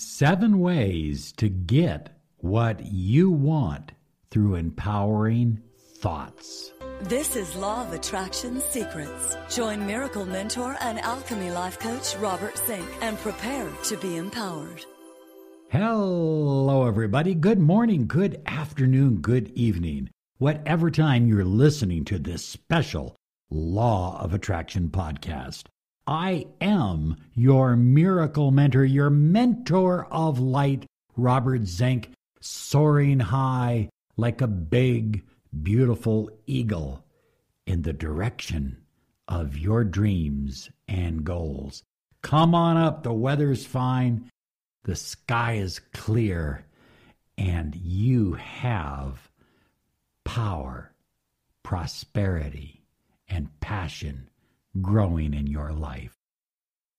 Seven ways to get what you want through empowering thoughts. This is Law of Attraction Secrets. Join Miracle Mentor and Alchemy Life Coach Robert Zink and prepare to be empowered. Hello, everybody. Good morning, good afternoon, good evening. Whatever time you're listening to this special Law of Attraction podcast. I am your miracle mentor, your mentor of light, Robert Zink, soaring high like a big, beautiful eagle in the direction of your dreams and goals. Come on up, the weather's fine, the sky is clear, and you have power, prosperity, and passion growing in your life.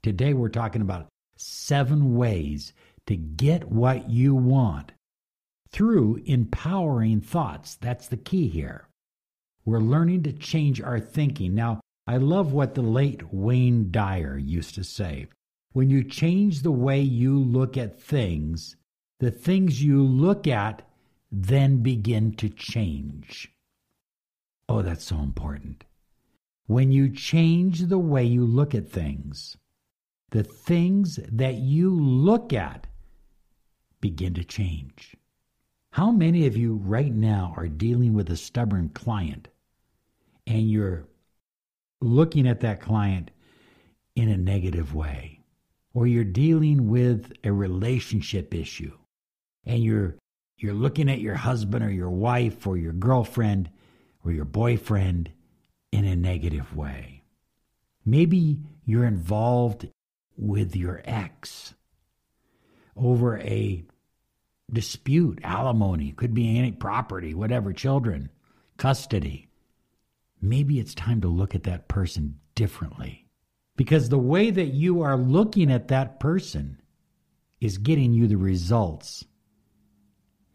Today, we're talking about seven ways to get what you want through empowering thoughts. That's the key here. We're learning to change our thinking. Now, I love what the late Wayne Dyer used to say. When you change the way you look at things, the things you look at then begin to change. Oh, that's so important. When you change the way you look at things, the things that you look at begin to change. How many of you right now are dealing with a stubborn client and you're looking at that client in a negative way? Or you're dealing with a relationship issue and you're you're looking at your husband or your wife or your girlfriend or your boyfriend in a negative way. Maybe you're involved with your ex over a dispute, alimony, could be any property, whatever, children, custody. Maybe it's time to look at that person differently. Because the way that you are looking at that person is getting you the results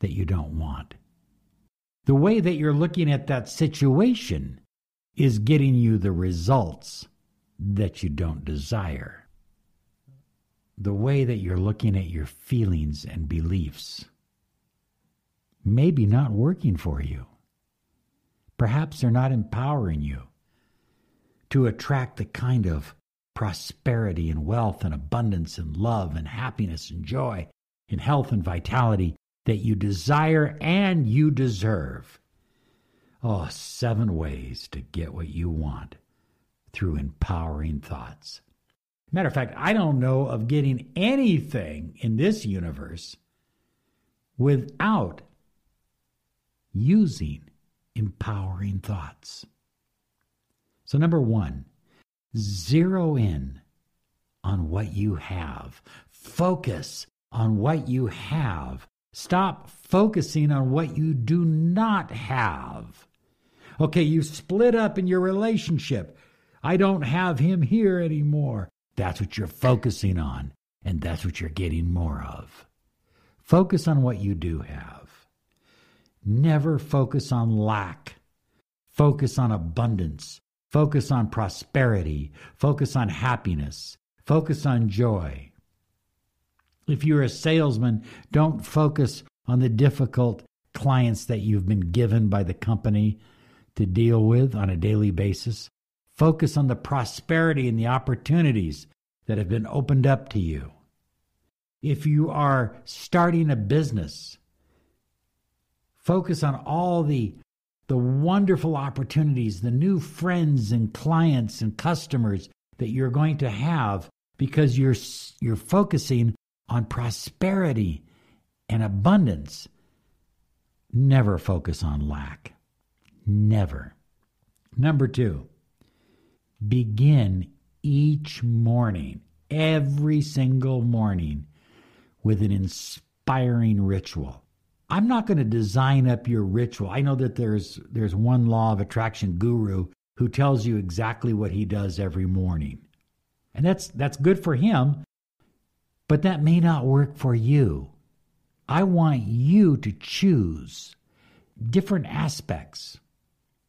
that you don't want. The way that you're looking at that situation is getting you the results that you don't desire. The way that you're looking at your feelings and beliefs may be not working for you. Perhaps they're not empowering you to attract the kind of prosperity and wealth and abundance and love and happiness and joy and health and vitality that you desire and you deserve. Oh, seven ways to get what you want through empowering thoughts. Matter of fact, I don't know of getting anything in this universe without using empowering thoughts. So, number one, zero in on what you have. Focus on what you have. Stop focusing on what you do not have. Okay, you split up in your relationship. I don't have him here anymore. That's what you're focusing on, and that's what you're getting more of. Focus on what you do have. Never focus on lack. Focus on abundance. Focus on prosperity. Focus on happiness. Focus on joy. If you're a salesman, don't focus on the difficult clients that you've been given by the company to deal with on a daily basis. Focus on the prosperity and the opportunities that have been opened up to you. If you are starting a business, focus on all the the wonderful opportunities, the new friends and clients and customers that you're going to have because you're you're focusing on prosperity and abundance. Never focus on lack. Never. Number two, begin each morning, every single morning, with an inspiring ritual. I'm not going to design up your ritual. I know that there's there's one law of attraction guru who tells you exactly what he does every morning. And that's that's good for him, but that may not work for you. I want you to choose different aspects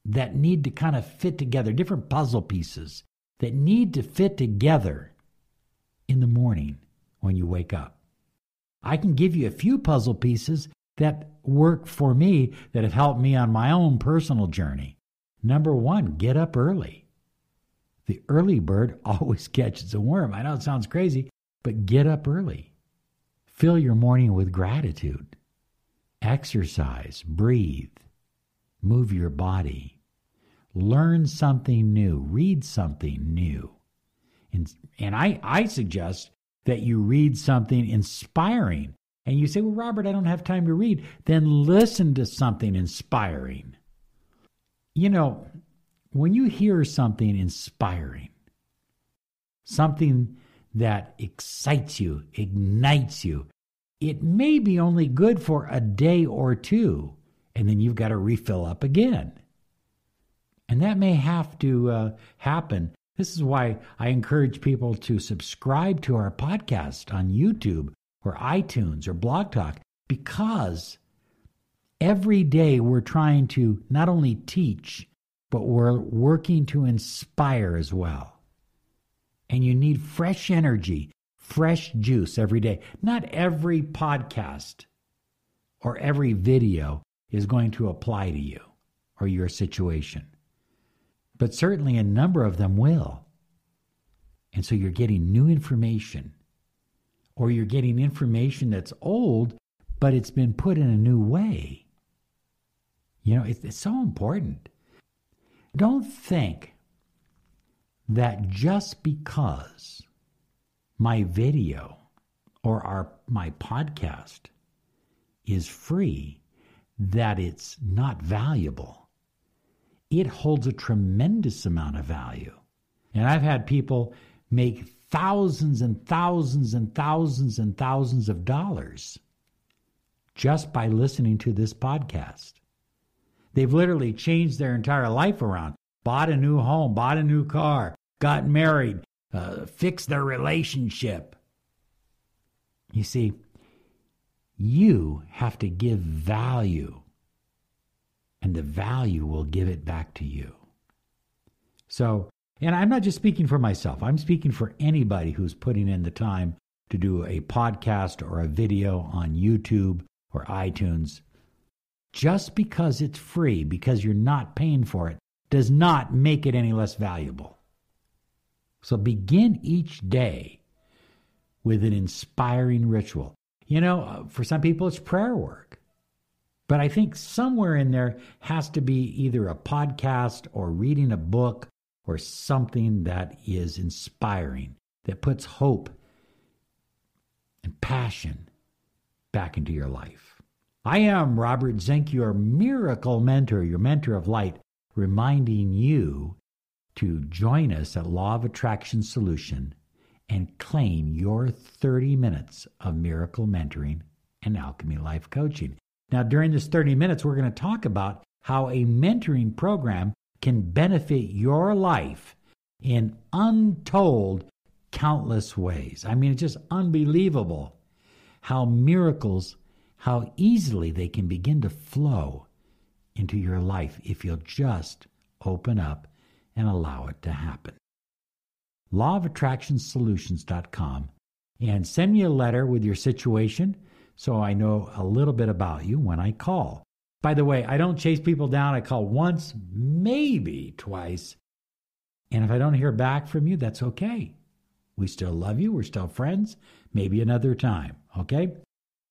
that need to kind of fit together, different puzzle pieces that need to fit together in the morning when you wake up. I can give you a few puzzle pieces that work for me that have helped me on my own personal journey. Number one, get up early. The early bird always catches a worm. I know it sounds crazy, but get up early. Fill your morning with gratitude. Exercise, breathe, move your body, learn something new, read something new. And, and I, I suggest that you read something inspiring. And you say, Well, Robert, I don't have time to read. Then listen to something inspiring. You know, when you hear something inspiring, something that excites you, ignites you, it may be only good for a day or two, and then you've got to refill up again. And that may have to uh, happen. This is why I encourage people to subscribe to our podcast on YouTube or iTunes or Blog Talk, because every day we're trying to not only teach, but we're working to inspire as well. And you need fresh energy, fresh juice every day. Not every podcast or every video is going to apply to you or your situation, but certainly a number of them will. And so you're getting new information, or you're getting information that's old, but it's been put in a new way. You know, it's, it's so important. Don't think that just because my video or our my podcast is free that it's not valuable it holds a tremendous amount of value. And i've had people make thousands and thousands and thousands and thousands of dollars just by listening to this podcast. They've literally changed their entire life around. Bought a new home, bought a new car, got married, uh, fixed their relationship. You see, you have to give value, and the value will give it back to you. So, and I'm not just speaking for myself, I'm speaking for anybody who's putting in the time to do a podcast or a video on YouTube or iTunes. Just because it's free, because you're not paying for it, does not make it any less valuable. So begin each day with an inspiring ritual. You know, uh, for some people it's prayer work. But I think somewhere in there has to be either a podcast or reading a book or something that is inspiring, that puts hope and passion back into your life. I am Robert Zink, your miracle mentor, your mentor of light reminding you to join us at Law of Attraction Solution and claim your 30 minutes of miracle mentoring and alchemy life coaching. Now, during this 30 minutes, we're going to talk about how a mentoring program can benefit your life in untold countless ways. I mean, it's just unbelievable how miracles, how easily they can begin to flow into your life if you'll just open up and allow it to happen. Lawofattractionsolutions.com and send me a letter with your situation so I know a little bit about you when I call. By the way, I don't chase people down. I call once, maybe twice. And if I don't hear back from you, that's okay. We still love you. We're still friends. Maybe another time. Okay?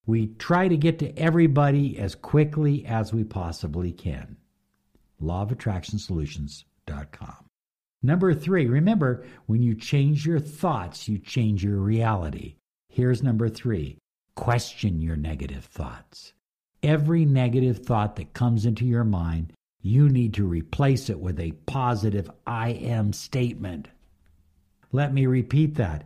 We try to get to everybody as quickly as we possibly can. Lawofattractionsolutions.com. Number three, remember, when you change your thoughts, you change your reality. Here's number three question your negative thoughts. Every negative thought that comes into your mind, you need to replace it with a positive I am statement. Let me repeat that.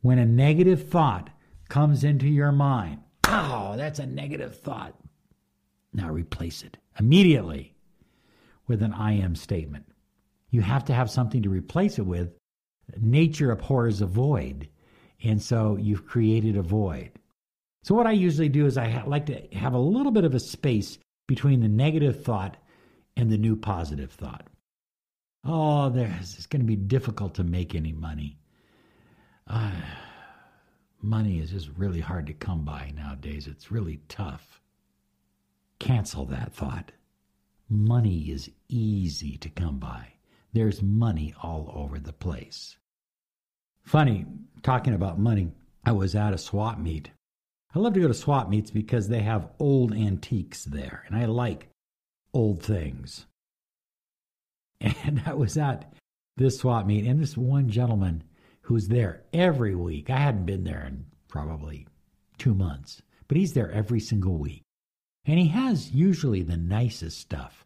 When a negative thought comes into your mind, Oh, that's a negative thought. Now replace it immediately with an I am statement. You have to have something to replace it with. Nature abhors a void. And so you've created a void. So, what I usually do is I like to have a little bit of a space between the negative thought and the new positive thought. Oh, there's, it's going to be difficult to make any money. Uh, money is just really hard to come by nowadays. It's really tough. Cancel that thought. Money is easy to come by. There's money all over the place. Funny, talking about money, I was at a swap meet. I love to go to swap meets because they have old antiques there, and I like old things. And I was at this swap meet, and this one gentleman who's there every week. I hadn't been there in probably two months, but he's there every single week. And he has usually the nicest stuff.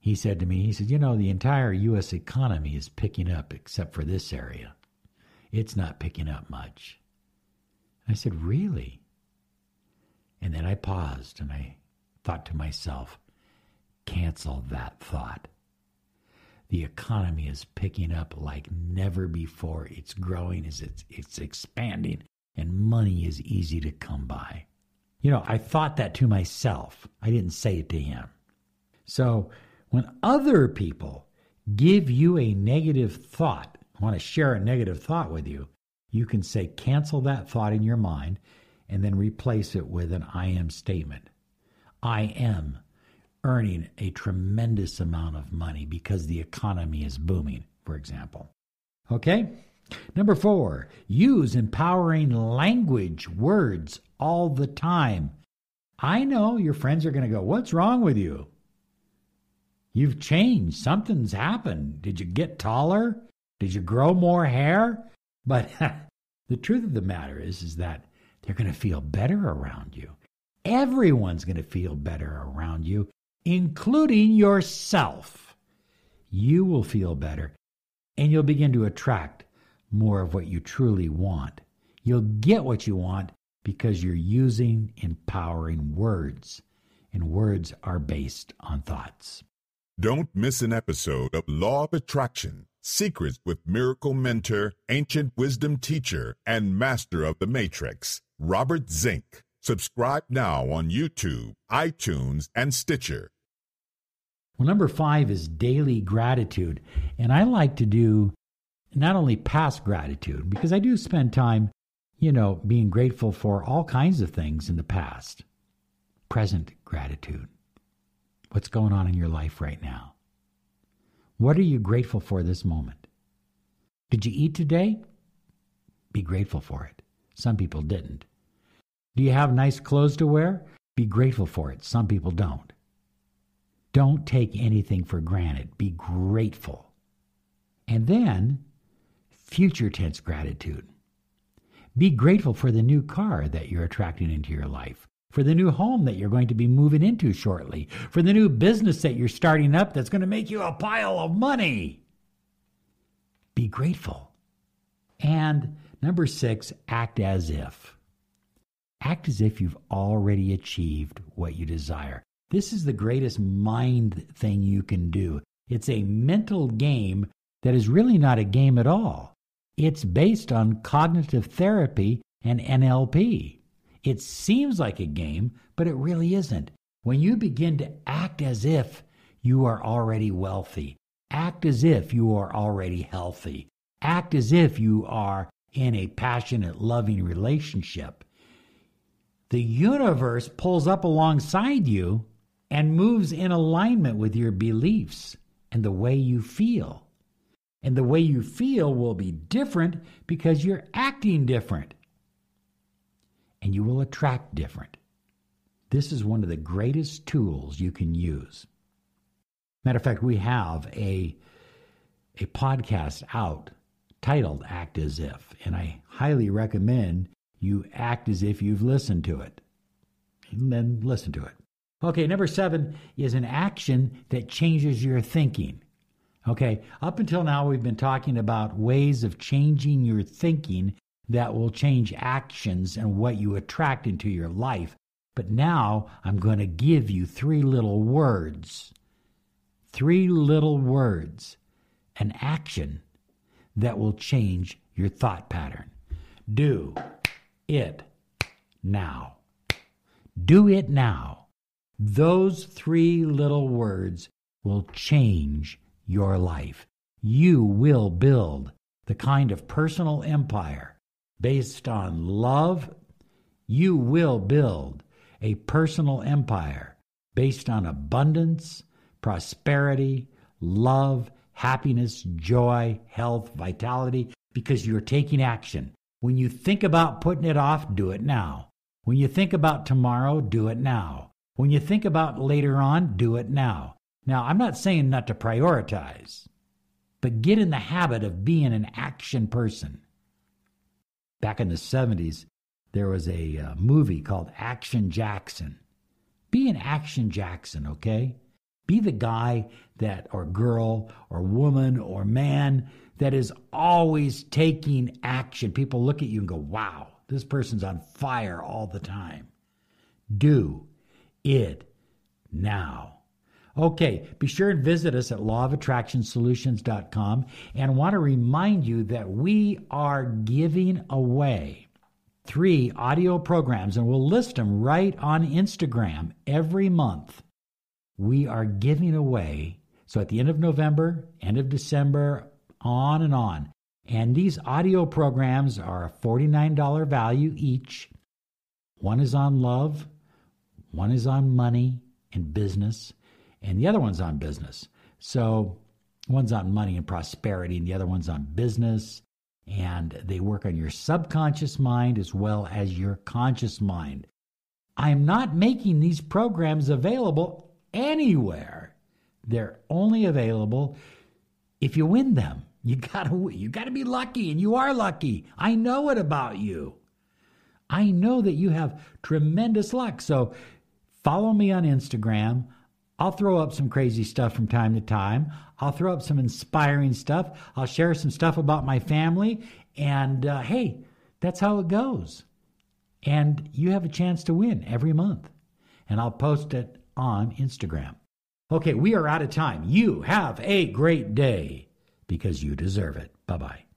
He said to me, he said, You know, the entire U.S. economy is picking up except for this area. It's not picking up much. I said, Really? And then I paused and I thought to myself, Cancel that thought. The economy is picking up like never before. It's growing, it's, it's expanding, and money is easy to come by. You know, I thought that to myself. I didn't say it to him. So when other people give you a negative thought, want to share a negative thought with you, you can say, cancel that thought in your mind and then replace it with an I am statement. I am earning a tremendous amount of money because the economy is booming, for example. Okay? Number four, use empowering language, words all the time. I know your friends are going to go, What's wrong with you? You've changed. Something's happened. Did you get taller? Did you grow more hair? But the truth of the matter is, is that they're going to feel better around you. Everyone's going to feel better around you, including yourself. You will feel better and you'll begin to attract more of what you truly want. You'll get what you want because you're using empowering words, and words are based on thoughts. Don't miss an episode of Law of Attraction Secrets with Miracle Mentor, Ancient Wisdom Teacher, and Master of the Matrix, Robert Zink. Subscribe now on YouTube, iTunes, and Stitcher. Well, number five is daily gratitude. And I like to do not only past gratitude, because I do spend time, you know, being grateful for all kinds of things in the past, present gratitude. What's going on in your life right now? What are you grateful for this moment? Did you eat today? Be grateful for it. Some people didn't. Do you have nice clothes to wear? Be grateful for it. Some people don't. Don't take anything for granted. Be grateful. And then, future tense gratitude. Be grateful for the new car that you're attracting into your life for the new home that you're going to be moving into shortly, for the new business that you're starting up that's going to make you a pile of money. Be grateful. And number six, act as if. Act as if you've already achieved what you desire. This is the greatest mind thing you can do. It's a mental game that is really not a game at all. It's based on cognitive therapy and NLP. It seems like a game, but it really isn't. When you begin to act as if you are already wealthy, act as if you are already healthy, act as if you are in a passionate, loving relationship, the universe pulls up alongside you and moves in alignment with your beliefs and the way you feel. And the way you feel will be different because you're acting different and you will attract different. This is one of the greatest tools you can use. Matter of fact, we have a, a podcast out titled Act As If, and I highly recommend you act as if you've listened to it. And then listen to it. Okay, number seven is an action that changes your thinking. Okay, up until now, we've been talking about ways of changing your thinking that will change actions and what you attract into your life. But now I'm going to give you three little words. Three little words, an action that will change your thought pattern. Do it now. Do it now. Those three little words will change your life. You will build the kind of personal empire based on love, you will build a personal empire based on abundance, prosperity, love, happiness, joy, health, vitality, because you're taking action. When you think about putting it off, do it now. When you think about tomorrow, do it now. When you think about later on, do it now. Now, I'm not saying not to prioritize, but get in the habit of being an action person. Back in the 70s, there was a uh, movie called Action Jackson. Be an Action Jackson, okay? Be the guy that, or girl, or woman, or man that is always taking action. People look at you and go, wow, this person's on fire all the time. Do it now. Okay, be sure and visit us at lawofattractionsolutions.com and want to remind you that we are giving away three audio programs and we'll list them right on Instagram every month. We are giving away, so at the end of November, end of December, on and on. And these audio programs are a $49 value each. One is on love, one is on money and business, and the other one's on business. So one's on money and prosperity, and the other one's on business. And they work on your subconscious mind as well as your conscious mind. I'm not making these programs available anywhere. They're only available if you win them. You gotta you gotta be lucky, and you are lucky. I know it about you. I know that you have tremendous luck. So follow me on Instagram. I'll throw up some crazy stuff from time to time. I'll throw up some inspiring stuff. I'll share some stuff about my family. And uh, hey, that's how it goes. And you have a chance to win every month. And I'll post it on Instagram. Okay, we are out of time. You have a great day because you deserve it. Bye bye.